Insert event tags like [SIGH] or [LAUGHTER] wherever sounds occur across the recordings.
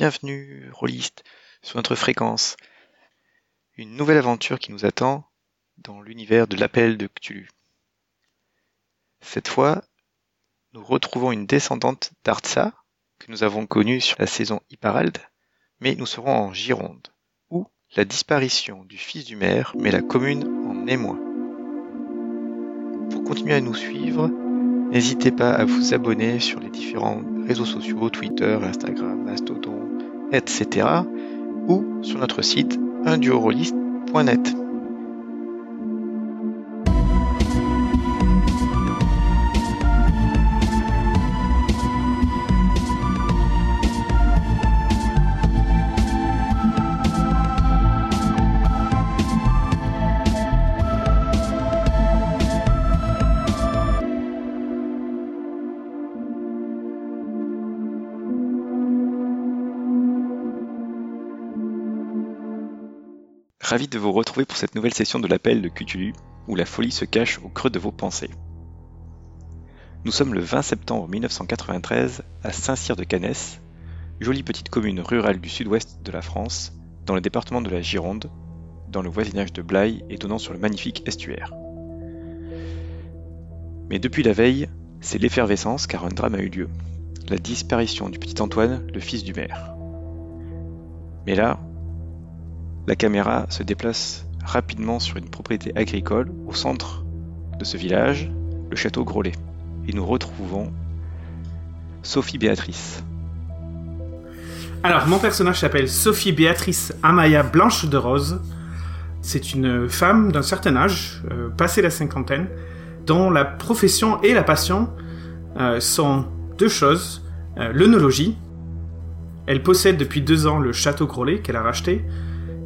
bienvenue, rôliste, sur notre fréquence. Une nouvelle aventure qui nous attend dans l'univers de l'appel de Cthulhu. Cette fois, nous retrouvons une descendante d'Artsa, que nous avons connue sur la saison Hyparald, mais nous serons en Gironde, où la disparition du fils du maire met la commune en émoi. Pour continuer à nous suivre, n'hésitez pas à vous abonner sur les différents réseaux sociaux, Twitter, Instagram, Mastodon, etc. ou sur notre site unduorolist.net. Ravi de vous retrouver pour cette nouvelle session de l'appel de Cthulhu, où la folie se cache au creux de vos pensées. Nous sommes le 20 septembre 1993 à Saint-Cyr-de-Canès, jolie petite commune rurale du sud-ouest de la France, dans le département de la Gironde, dans le voisinage de Blaye et donnant sur le magnifique estuaire. Mais depuis la veille, c'est l'effervescence car un drame a eu lieu, la disparition du petit Antoine, le fils du maire. Mais là, la caméra se déplace rapidement sur une propriété agricole au centre de ce village, le château Grolet. Et nous retrouvons Sophie Béatrice. Alors, mon personnage s'appelle Sophie Béatrice Amaya Blanche de Rose. C'est une femme d'un certain âge, euh, passée la cinquantaine, dont la profession et la passion euh, sont deux choses. Euh, l'œnologie. Elle possède depuis deux ans le château Grolet qu'elle a racheté,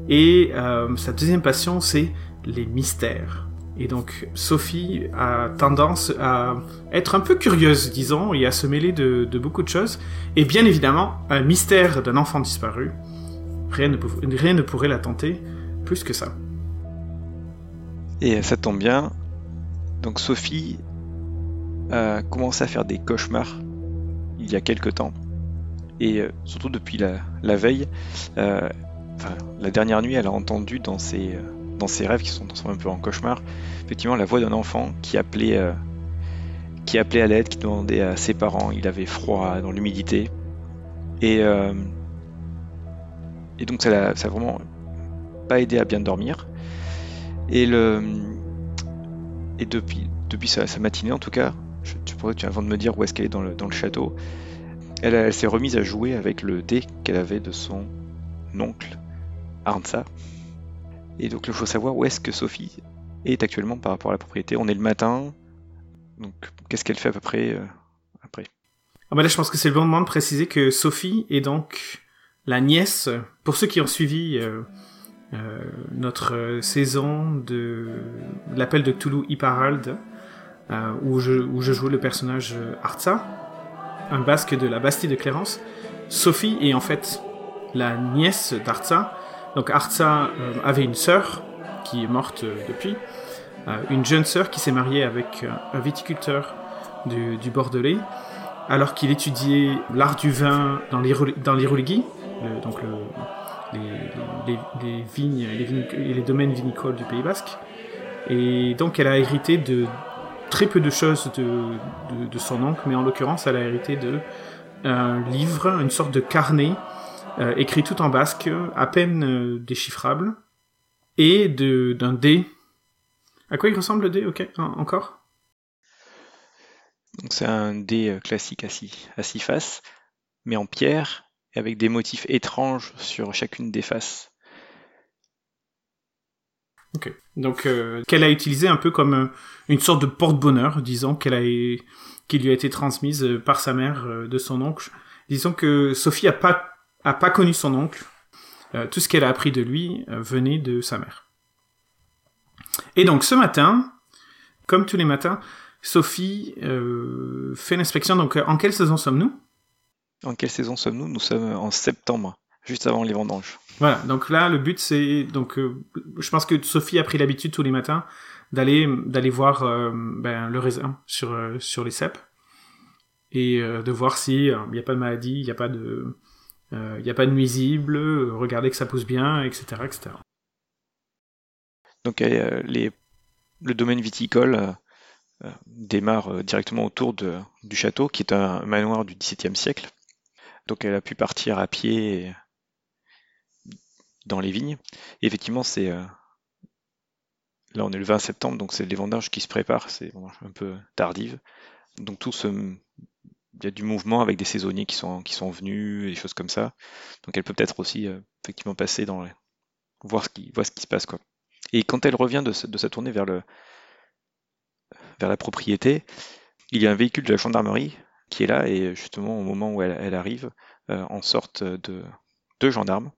et euh, sa deuxième passion, c'est les mystères. Et donc Sophie a tendance à être un peu curieuse, disons, et à se mêler de, beaucoup de choses. Et bien évidemment, un mystère d'un enfant disparu, rien ne, pourrait la tenter plus que ça. Et ça tombe bien. Donc Sophie a commencé à faire des cauchemars il y a quelque temps. Et euh, surtout depuis la, veille, euh, la dernière nuit, elle a entendu dans ses, euh, dans ses rêves, qui sont un peu en cauchemar, effectivement la voix d'un enfant qui appelait, euh, qui appelait à l'aide, qui demandait à ses parents. Il avait froid dans l'humidité. Et, euh, et donc ça l'a vraiment pas aidé à bien dormir. Et, le, et depuis, depuis sa, matinée, en tout cas, tu pourrais, avant de me dire où est-ce qu'elle est dans le, dans le château, elle s'est remise à jouer avec le dé qu'elle avait de son oncle Arnsa. Et donc il faut savoir où est-ce que Sophie est actuellement par rapport à la propriété. On est le matin, donc qu'est-ce qu'elle fait à peu près euh, après? Ah bah Là je pense que c'est le bon moment de préciser que Sophie est donc la nièce, pour ceux qui ont suivi euh, euh, notre saison de l'appel de Cthulhu Hyparald, où, je, où joue le personnage Artsa, un basque de la Bastille de Clérance, Sophie est en fait la nièce d'Artsa, donc Artsa euh, avait une sœur qui est morte euh, depuis, euh, une jeune sœur qui s'est mariée avec un viticulteur du, Bordelais, alors qu'il étudiait l'art du vin dans l'Iroligi, donc les, vignes, et les domaines vinicoles du Pays Basque. Et donc elle a hérité de très peu de choses de, de son oncle, mais en l'occurrence elle a hérité de un livre, une sorte de carnet euh, écrit tout en basque, à peine euh, déchiffrable, et d'un dé. À quoi il ressemble le dé Ok, encore? Donc c'est un dé euh, classique à six, à six faces, mais en pierre, et avec des motifs étranges sur chacune des faces. Ok. Donc, qu'elle a utilisé un peu comme une sorte de porte-bonheur, disons, qu'elle a, qui lui a été transmise par sa mère de son oncle. Disons que Sophie a pas a pas connu son oncle. Euh, tout ce qu'elle a appris de lui euh, venait de sa mère. Et donc ce matin, comme tous les matins, Sophie euh, fait l'inspection. Donc en quelle saison sommes-nous? En quelle saison sommes-nous? Nous sommes en septembre, juste avant les vendanges. Voilà, donc là le but c'est donc je pense que Sophie a pris l'habitude tous les matins d'aller d'aller voir ben, le raisin sur sur les cèpes et de voir si il n'y a pas de maladie, il n'y a pas de il n'y a pas de nuisible, regardez que ça pousse bien, etc. Donc les, le domaine viticole démarre directement autour de, du château, qui est un manoir du XVIIe siècle. Donc elle a pu partir à pied dans les vignes. Effectivement, c'est là on est le 20 septembre, donc c'est les vendanges qui se préparent, c'est un peu tardive. Donc tout il y a du mouvement avec des saisonniers qui sont, qui sont venus, des choses comme ça. Donc elle peut peut-être aussi effectivement passer dans voir ce qui voir ce qui se passe quoi. Et quand elle revient de, sa tournée vers le vers la propriété, il y a un véhicule de la gendarmerie qui est là et justement au moment où elle, arrive, en sorte de deux gendarmes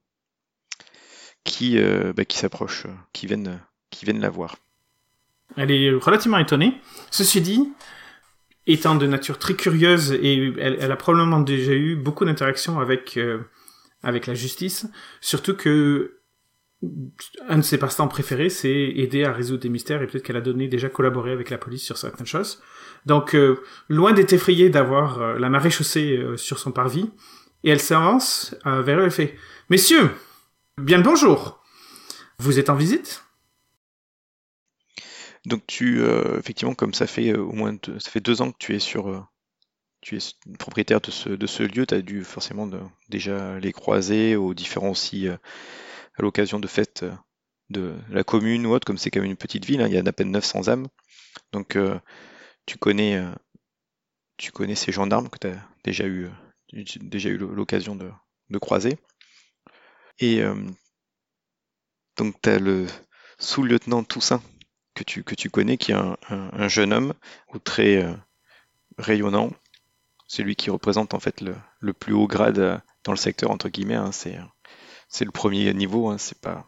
qui, bah, qui s'approchent, qui viennent qui viennent la voir. Elle est relativement étonnée. Ceci dit, étant de nature très curieuse et elle, a probablement déjà eu beaucoup d'interactions avec euh, avec la justice, surtout que un de ses passe-temps préférés, c'est aider à résoudre des mystères et peut-être qu'elle a donné déjà collaboré avec la police sur certaines choses. Donc, euh, loin d'être effrayée d'avoir euh, la marée chaussée sur son parvis, et elle s'avance vers eux, elle fait « Messieurs, bien le bonjour Vous êtes en visite ?» Donc tu, euh, effectivement, comme ça fait euh, au moins deux, ans que tu es sur, euh, tu es propriétaire de ce, de ce lieu, tu as dû forcément déjà les croiser aux différents aussi à l'occasion de fêtes de la commune ou autre, comme c'est quand même une petite ville, hein, il y a à peine 900 âmes. Donc tu connais, tu connais ces gendarmes que tu as déjà eu, déjà eu l'occasion de, de, croiser. Et donc tu as le sous-lieutenant Toussaint que tu, que tu connais, qui est un, jeune homme très euh, rayonnant. C'est lui qui représente en fait le, plus haut grade euh, dans le secteur, entre guillemets. Hein. c'est, c'est le premier niveau, hein. c'est pas.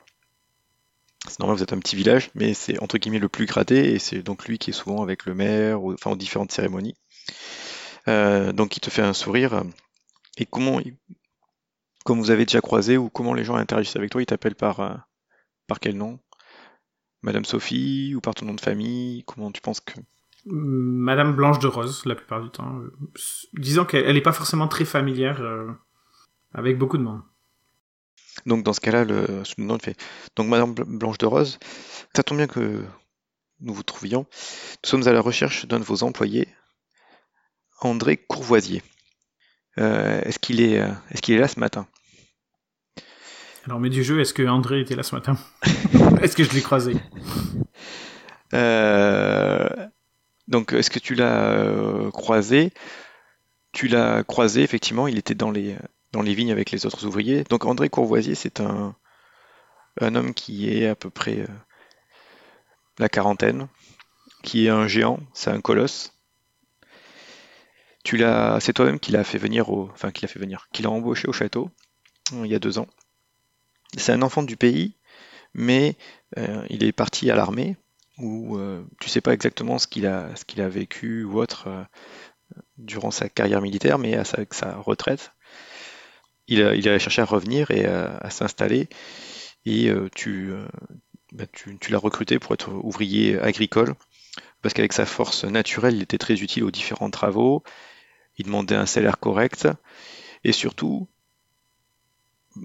C'est normal, vous êtes un petit village, mais c'est entre guillemets le plus gradé, et c'est donc lui qui est souvent avec le maire, enfin aux différentes cérémonies. Euh, donc il te fait un sourire. Et comment, comme vous avez déjà croisé, ou comment les gens interagissent avec toi, il t'appelle par, par quel nom? Madame Sophie ou par ton nom de famille Comment tu penses que Madame Blanche de Rose, la plupart du temps. Disons qu'elle n'est pas forcément très familière euh, avec beaucoup de monde. Donc dans ce cas-là, le, nom fait. Donc Madame Blanche de Rose, ça tombe bien que nous vous trouvions. Nous sommes à la recherche d'un de vos employés, André Courvoisier. Euh, est-ce qu'il est, euh, est, qu'il est là ce matin? Alors, mais du jeu, est-ce que André était là ce matin [LAUGHS] Est-ce que je l'ai croisé euh, Donc, est-ce que tu l'as euh, croisé? Tu l'as croisé, effectivement, il était dans les, dans les vignes avec les autres ouvriers. Donc, André Courvoisier, c'est un, un homme qui est à peu près euh, la quarantaine, qui est un géant, c'est un colosse. Tu l'as, c'est toi-même qui l'a fait venir au, enfin qui l'a fait venir, qui l'a embauché au château il y a deux ans. C'est un enfant du pays, mais euh, il est parti à l'armée, où euh, tu sais pas exactement ce qu'il a, vécu ou autre euh, durant sa carrière militaire, mais à sa, retraite, il a, cherché à revenir et à, s'installer. Et tu, bah, tu l'as recruté pour être ouvrier agricole, parce qu'avec sa force naturelle, il était très utile aux différents travaux. Il demandait un salaire correct. Et surtout,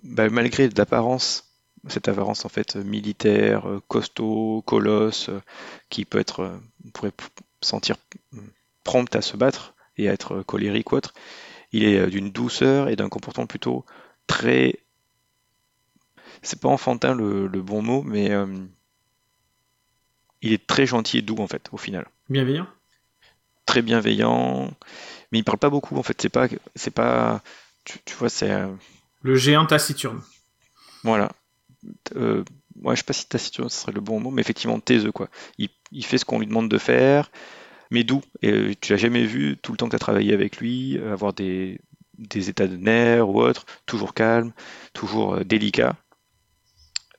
bah, malgré l'apparence, cette apparence en fait militaire, euh, costaud, colosse, euh, qui peut être, euh, on pourrait sentir prompt à se battre et à être colérique ou autre, il est d'une douceur et d'un comportement plutôt très, c'est pas enfantin le, bon mot, mais il est très gentil et doux en fait au final. Bienveillant? Très bienveillant, mais il parle pas beaucoup en fait. C'est pas, c'est pas, tu, tu vois, c'est le géant taciturne. Voilà. Euh, ouais, je sais pas si taciturne ce serait le bon mot, mais effectivement taiseux quoi. Il, fait ce qu'on lui demande de faire, mais doux. Et euh, tu l'as jamais vu tout le temps que tu as travaillé avec lui, euh, avoir des, états de nerfs ou autre, toujours calme, toujours euh, délicat.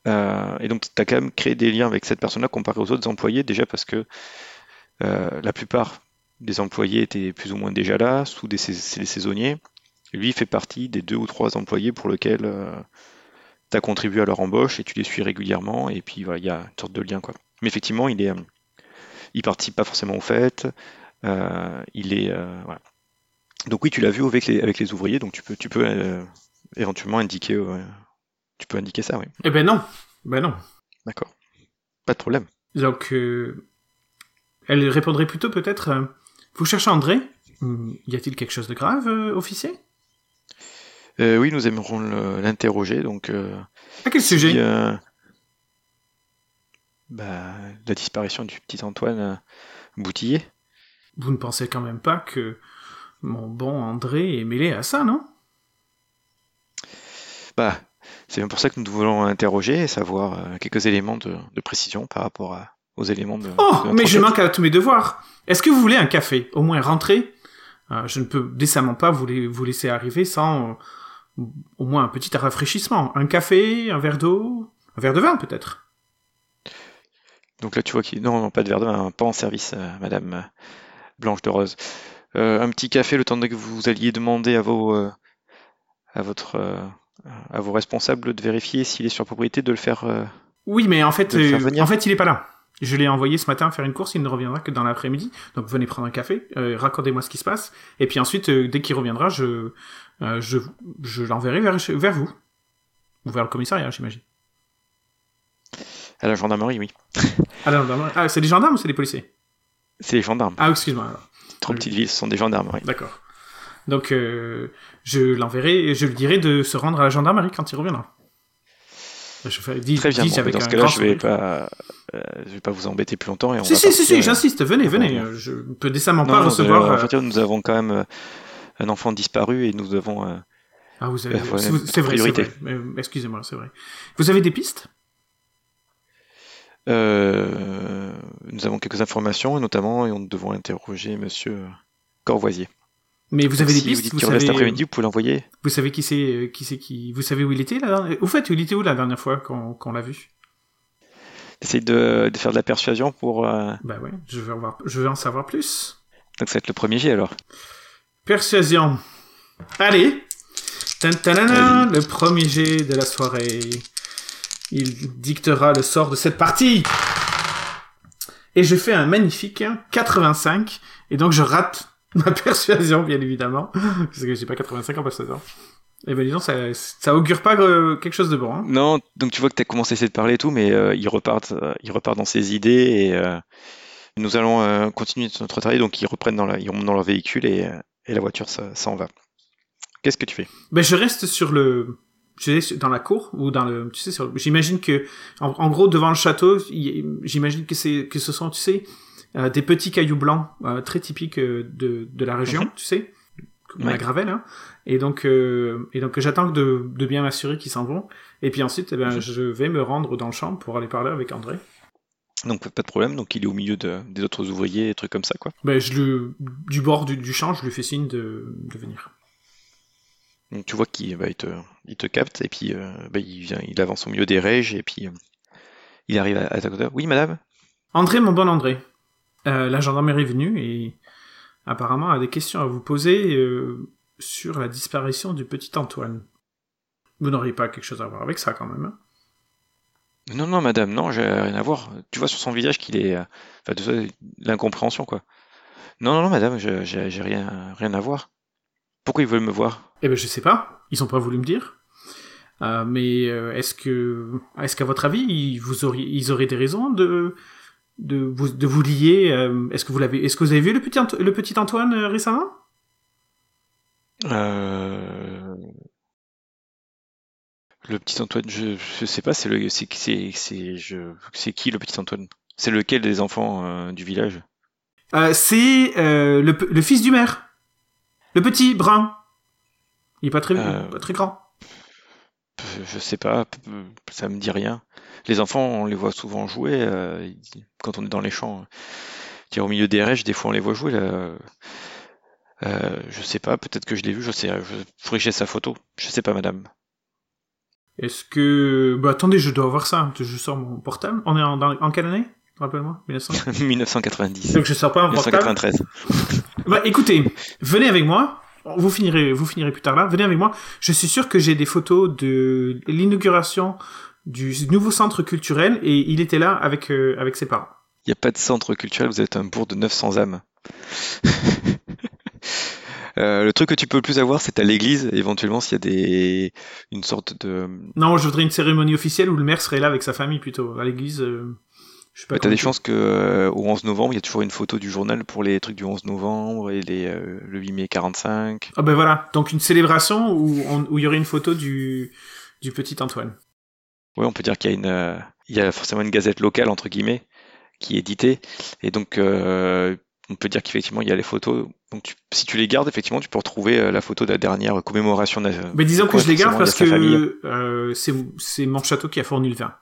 et donc tu as quand même créé des liens avec cette personne-là comparé aux autres employés, déjà parce que la plupart des employés étaient plus ou moins déjà là, sous des, des saisonniers lui fait partie des deux ou trois employés pour lesquels euh, tu as contribué à leur embauche et tu les suis régulièrement et puis voilà, il y a une sorte de lien quoi. Mais effectivement, il est euh, il participe pas forcément aux fêtes, euh, il est voilà. Donc oui, tu l'as vu avec les, avec les ouvriers, donc tu peux tu peux éventuellement indiquer. tu peux indiquer ça, oui. Eh ben non, ben non. D'accord. Pas de problème. Donc, elle répondrait plutôt peut-être Vous cherchez André? Hum, Y a-t-il quelque chose de grave, officier? Euh, oui, nous aimerons l'interroger, donc. euh, À quel sujet si, euh, bah, la disparition du petit Antoine Boutillier. Vous ne pensez quand même pas que mon bon André est mêlé à ça, non? Bah, c'est bien pour ça que nous voulons interroger et savoir quelques éléments de, de précision par rapport à- aux éléments de. Oh, de mais je manque à tous mes devoirs. Est-ce que vous voulez un café? Au moins rentrer? Euh, Je ne peux décemment pas vous, les- vous laisser arriver sans au moins un petit rafraîchissement. Un café, un verre d'eau, un verre de vin peut-être. Donc là, tu vois qu'il. Non, non, pas de verre de vin, pas en service, euh, Madame euh, Blanche de Rose. Euh, un petit café le temps que vous alliez demander à vos. euh, à votre. à vos responsables de vérifier s'il est sur propriété, de le faire. Oui, mais en fait, en fait, il est pas là. Je l'ai envoyé ce matin faire une course, il ne reviendra que dans l'après-midi. Donc venez prendre un café, euh, raccordez-moi ce qui se passe, et puis ensuite, euh, dès qu'il reviendra, je, euh, je, je l'enverrai vers, vers vous. Ou vers le commissariat, j'imagine. à la gendarmerie, oui. Alors, dans- ah, c'est des gendarmes ou c'est des policiers C'est les gendarmes. Ah, excuse-moi. alors. Trop petites villes, ce sont des gendarmes, oui. D'accord. Donc, euh, je l'enverrai, je lui dirai de se rendre à la gendarmerie quand il reviendra. Je fais, dis, Très bien. dis bon, avec dans ce cas-là, je vais pas, euh, je vais pas vous embêter plus longtemps et on Si, va si, si, euh, j'insiste, venez, venez. Je peux décemment Non, pas non, recevoir. euh, en fait, nous avons quand même un enfant disparu et nous avons. euh, Ah, vous avez. Euh, c'est vrai, vrai. Euh, Excusez-moi, c'est vrai. Vous avez des pistes? Euh, nous avons quelques informations notamment et nous devons interroger Monsieur Corvoisier. Mais vous avez des si vous pistes dites vous savez, après-midi, vous pouvez l'envoyer. vous savez qui c'est euh, qui c'est qui Vous savez où il était la dernière... Au fait, il était où la dernière fois qu'on l'a vu? Essayez de, de faire de la persuasion pour. euh, Bah ouais, je veux, avoir... je veux en savoir plus. Donc ça va être le premier jet alors. Persuasion. Allez Le premier jet de la soirée. Il dictera le sort de cette partie. Et je fais un magnifique hein, 85. Et donc je rate [LAUGHS] ma persuasion, bien évidemment. Parce que j'ai pas 85 en persuasion. Et ben disons, ça, ça augure pas euh, quelque chose de bon. hein. Non, donc tu vois que tu as commencé à essayer de parler et tout, mais euh, il repart, euh, il repart dans ses idées et nous allons continuer notre travail. Donc ils reprennent dans la, ils dans leur véhicule et, et la voiture ça- s'en va. Qu'est-ce que tu fais? Ben, je reste sur le, dans la cour ou dans le, tu sais, sur- j'imagine que, en, en gros, devant le château, j'imagine que c'est, que ce sont, tu sais, euh, des petits cailloux blancs euh, très typiques euh, de, de la région, Mhm. tu sais, comme la gravelle, hein. Et donc, et donc, j'attends de, de bien m'assurer qu'ils s'en vont. Et puis ensuite, eh ben, Mhm. je vais me rendre dans le champ pour aller parler avec André. Donc pas de problème. Donc il est au milieu de- des autres ouvriers, et trucs comme ça quoi. Ben, je le, du bord du, du champ, je lui fais signe de, de venir. Donc tu vois qu'il bah, il te, il te capte et puis euh, bah, il vient, il avance au milieu des raiges et puis euh, il arrive à, à ta côté. Oui madame. André, mon bon André, euh, la gendarmerie est venue et apparemment a des questions à vous poser sur la disparition du petit Antoine. Vous n'auriez pas quelque chose à voir avec ça quand même. hein Non non madame, non j'ai rien à voir. Tu vois sur son visage qu'il est, euh, enfin de ça, l'incompréhension quoi. Non non non madame, je- j'ai j'ai rien rien à voir. Pourquoi ils veulent me voir? Eh ben je sais pas, ils ont pas voulu me dire. Euh, mais euh, est-ce que, est-ce qu'à votre avis, ils, vous auriez, ils auraient des raisons de de vous, de vous lier euh, Est-ce que vous l'avez, est-ce que vous avez vu le petit Anto- le petit Antoine euh, récemment? Euh, Le petit Antoine, je, je sais pas, c'est le, c'est, c'est, c'est, je, c'est qui le petit Antoine? C'est lequel des enfants euh, du village? Euh, C'est euh, le, fils du maire, le petit brun. Il est pas très, pas très grand. Je sais pas, ça me dit rien. Les enfants, on les voit souvent jouer quand on est dans les champs. Au milieu des rêches, des fois on les voit jouer. Là. Euh, je sais pas, peut-être que je l'ai vu, je sais, je faudrait que j'ai sa photo. Je sais pas, madame. Est-ce que... Bah attendez, je dois avoir ça. Je sors mon portable. On est en, dans- en quelle année? Rappelle-moi, 1900 1990. [LAUGHS] Donc je sors pas un portable. 1993. [LAUGHS] Bah écoutez, venez avec moi. Vous finirez, vous finirez plus tard là. Venez avec moi. Je suis sûr que j'ai des photos de l'inauguration du nouveau centre culturel et il était là avec, euh, avec ses parents. Il n'y a pas de centre culturel, vous êtes un bourg de 900 âmes. [LAUGHS] Euh, le truc que tu peux le plus avoir, c'est à l'église, éventuellement s'il y a des une sorte de. Non, je voudrais une cérémonie officielle où le maire serait là avec sa famille plutôt. À l'église, euh, je sais pas. T'as des chances que euh, au 11 novembre, il y a toujours une photo du journal pour les trucs du 11 novembre et les, euh, le 8 mai 45. Ah ben voilà, donc une célébration où il y aurait une photo du du petit Antoine. Oui, on peut dire qu'il y a une, il y a forcément une gazette locale entre guillemets qui est éditée, et donc euh, on peut dire qu'effectivement il y a les photos. Donc tu- si tu les gardes, effectivement, tu peux retrouver euh, la photo de la dernière commémoration. na- Mais disons que je les garde parce que euh, c'est c'est mon château qui a fourni le vin.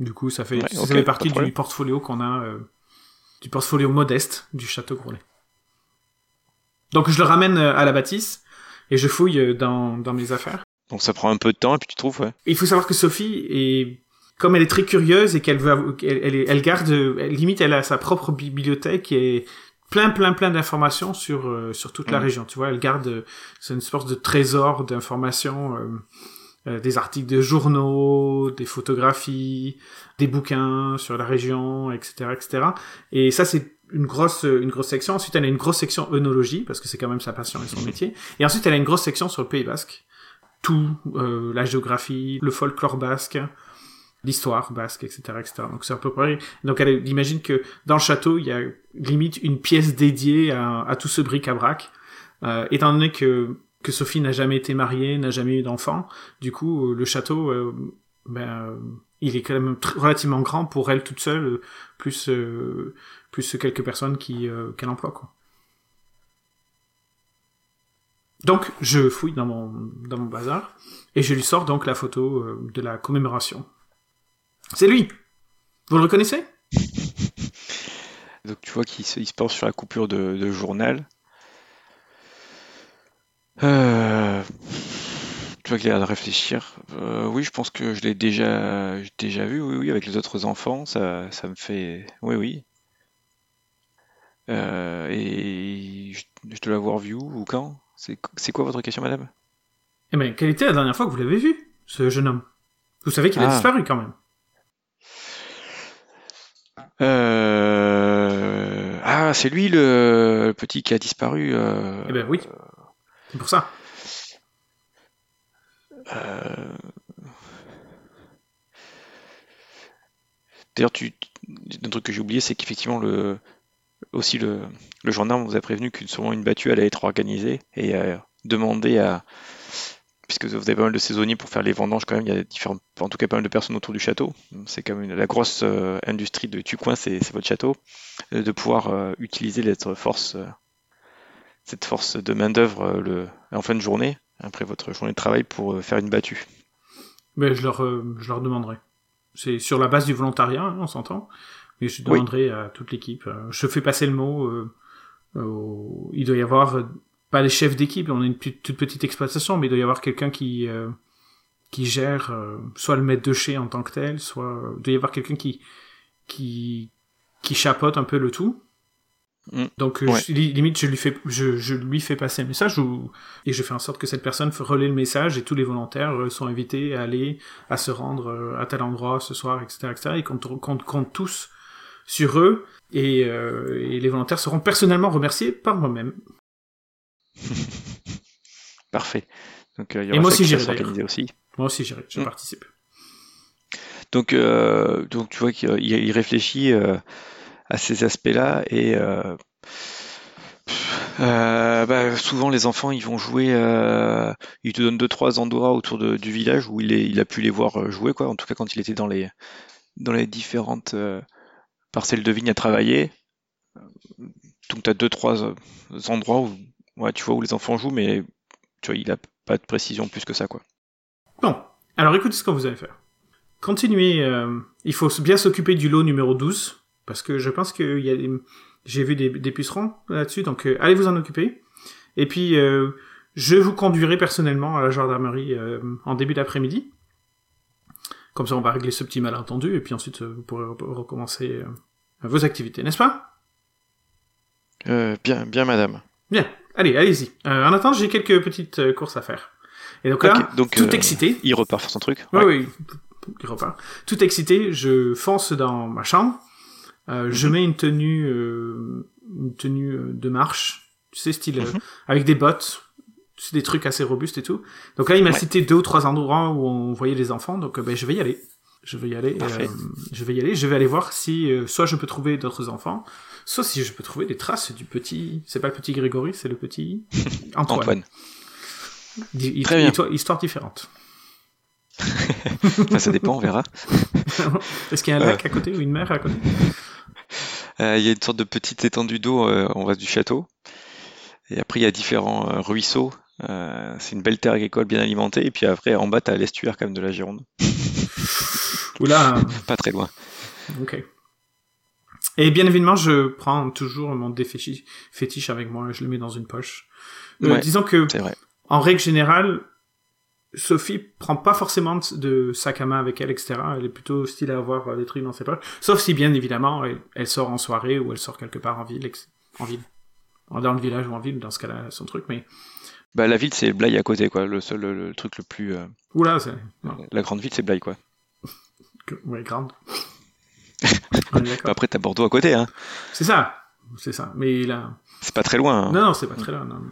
Du coup, ça fait Ouais, ça fait partie de du portfolio qu'on a, euh, du portfolio modeste du château Grolet. Donc je le ramène euh, à la bâtisse et je fouille dans, dans mes affaires. Donc ça prend un peu de temps et puis tu trouves. Ouais. Il faut savoir que Sophie est comme elle est très curieuse et qu'elle veut elle, elle, garde elle- limite elle a sa propre bibliothèque et plein plein plein d'informations sur euh, sur toute la Mhm. région. Tu vois elle garde euh, c'est une sorte de trésor d'informations euh, euh, des articles de journaux des photographies des bouquins sur la région etc etc et ça c'est une grosse une grosse section. Ensuite elle a une grosse section œnologie parce que c'est quand même sa passion et son métier. Et ensuite elle a une grosse section sur le Pays Basque. Tout, euh, la géographie, le folklore basque, l'histoire basque, etc., etc. Donc c'est à peu près. Donc elle imagine que dans le château, il y a limite une pièce dédiée à, tout ce bric-à-brac, euh, étant donné que que Sophie n'a jamais été mariée, n'a jamais eu d'enfant. Du coup, euh, le château, euh, ben, il est quand même relativement grand pour elle toute seule, plus plus quelques personnes qui qu'elle emploie, quoi. Donc, je fouille dans mon, dans mon bazar, et je lui sors donc la photo de la commémoration. C'est lui Vous le reconnaissez? Donc tu vois qu'il se, il se porte sur la coupure de, de journal. Euh, tu vois qu'il a l'air de réfléchir. Euh, oui, je pense que je l'ai déjà, j'ai déjà vu. Oui, oui, avec les autres enfants, ça, ça me fait. Oui, oui. Euh, et je, je dois l'avoir vu où ou quand? C'est, c'est quoi votre question, madame? Eh bien, quelle était la dernière fois que vous l'avez vu, ce jeune homme? Vous savez qu'il a Ah. disparu quand même. Euh... Ah, c'est lui le, le petit qui a disparu. euh, Eh ben oui. C'est pour ça. Euh, D'ailleurs, tu... un truc que j'ai oublié, c'est qu'effectivement, le... aussi le... le gendarme vous a prévenu qu'une sûrement une battue allait être organisée et euh, demandé à. Puisque vous avez pas mal de saisonniers pour faire les vendanges, quand même, il y a différentes, en tout cas pas mal de personnes autour du château. C'est quand même la grosse euh, industrie de Tucoin, c'est votre château, euh, de pouvoir euh, utiliser cette force, euh, cette force de main d'œuvre en fin de journée, après votre journée de travail, pour faire une battue. Mais je leur, je leur demanderai. C'est sur la base du volontariat, hein, on s'entend. Mais je Oui. demanderai à toute l'équipe. Je fais passer le mot. au- Il doit y avoir pas les chefs d'équipe. On est une toute petite exploitation, mais il doit y avoir quelqu'un qui euh, qui gère euh, soit le maître de chez en tant que tel, soit euh, il doit y avoir quelqu'un qui qui qui chapeaute un peu le tout. Mm. Donc euh, Ouais. je- li- limite je lui fais je, je lui fais passer un message ou et je fais en sorte que cette personne relaie le message et tous les volontaires euh, sont invités à aller à se rendre euh, à tel endroit ce soir etc etc et qu'on compte, compte tous sur eux et, euh, et les volontaires seront personnellement remerciés par moi-même [LAUGHS] Parfait. Donc, euh, il y Et moi aussi, j'irai, s'organiser aussi. moi aussi j'irai je Mm. participe Donc, euh, donc tu vois qu'il il- il réfléchit euh, à ces aspects-là et euh, bah, souvent les enfants ils vont jouer, ils te donnent deux trois endroits autour de- du village où il, est, il a pu les voir jouer quoi. En tout cas quand il était dans les dans les différentes parcelles de vignes à travailler. Donc tu as deux trois endroits où ouais, tu vois où les enfants jouent, mais tu vois il a pas de précision plus que ça quoi. Bon, alors écoutez ce que vous allez faire. Continuez, euh, il faut bien s'occuper du lot numéro 12, parce que je pense que y a des- j'ai vu des, des pucerons là-dessus, donc euh, allez vous en occuper. Et puis, euh, je vous conduirai personnellement à la gendarmerie euh, en début d'après-midi. Comme ça, on va régler ce petit malentendu, et puis ensuite, vous pourrez re- recommencer euh, vos activités, n'est-ce pas? Euh, bien bien madame. Bien, allez, allez-y. Euh, en attendant, j'ai quelques petites euh, courses à faire. Et donc là, donc, tout euh, excité, Il repart faire son truc. Oui, Ouais. oui, il repart. Tout excité, je fonce dans ma chambre. Euh, Je Mhm. mets une tenue, euh, une tenue de marche Tu sais, style euh, Mhm. avec des bottes, c'est des trucs assez robustes et tout. Donc là, il m'a Ouais. cité deux ou trois endroits où on voyait les enfants, donc ben, je vais y aller. Je vais y aller. Euh, je vais y aller. Je vais aller voir si euh, soit je peux trouver d'autres enfants, soit si je peux trouver des traces du petit. C'est pas le petit Grégory, c'est le petit [LAUGHS] Antoine. Antoine. Très bien. histoire- Histoire différente. [LAUGHS] Enfin, ça dépend, on verra. [LAUGHS] Est-ce qu'il y a un lac à côté ou une mer à côté? Euh, Il y a une sorte de petite étendue d'eau euh, en face du château. Et après, il y a différents euh, ruisseaux. Euh, c'est une belle terre agricole bien alimentée. Et puis après, en bas, t'as l'estuaire quand même de la Gironde. Oula, [LAUGHS] Pas très loin. ok. Et bien évidemment, je prends toujours mon déféchi- fétiche avec moi et je le mets dans une poche. Euh, Ouais. Disons que, vrai. en règle générale, Sophie prend pas forcément de sac à main avec elle, etc. Elle est plutôt style à avoir euh, des trucs dans ses poches. Sauf si, bien évidemment, elle, elle sort en soirée ou elle sort quelque part en ville, en ville. Dans le village ou en ville, dans ce cas-là, son truc, mais... Bah, la ville, c'est Blaye à côté, quoi. Le seul, le, le truc le plus. euh, Oula, c'est... la grande ville, c'est Blaye, quoi. [LAUGHS] est d'accord. Après, t'as Bordeaux à côté, hein. C'est ça, c'est ça. Mais là... C'est pas très loin. hein. Non, non, c'est pas très loin. non.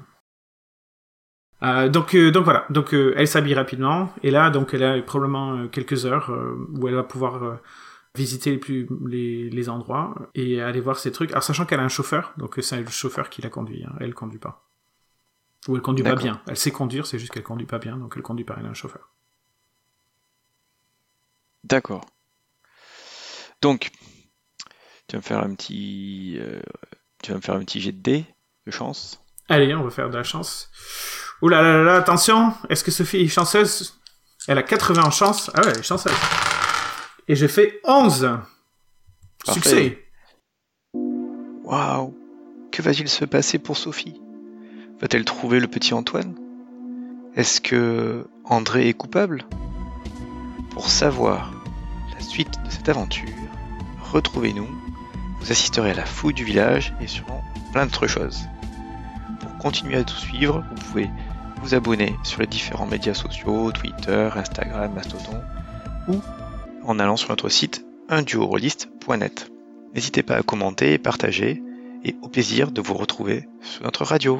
Euh, donc, euh, donc voilà. Donc, euh, elle s'habille rapidement. Et là, donc, elle a probablement quelques heures où elle va pouvoir visiter les, plus, les, les endroits et aller voir ces trucs. Alors, sachant qu'elle a un chauffeur, donc c'est le chauffeur qui la conduit. Hein. Elle conduit pas. Ou elle conduit pas bien. Elle sait conduire, c'est juste qu'elle conduit pas bien, donc elle conduit pas. Elle a un chauffeur. D'accord. Donc, tu vas me faire un petit. euh, tu vas me faire un petit jet de dés de chance. Allez, on va faire de la chance. Ouh là là là là, attention Est-ce que Sophie est chanceuse? Elle a 80 en chance. Ah ouais, elle est chanceuse. Et j'ai fait 11 Parfait. Succès Waouh Que va-t-il se passer pour Sophie? Va-t-elle trouver le petit Antoine? Est-ce que André est coupable? Pour savoir la suite de cette aventure, retrouvez-nous. Vous assisterez à la fouille du village et sûrement plein d'autres choses. Pour continuer à tout suivre, vous pouvez vous abonner sur les différents médias sociaux, Twitter, Instagram, Mastodon, ou en allant sur notre site unduorolist.net. N'hésitez pas à commenter et partager, et au plaisir de vous retrouver sur notre radio.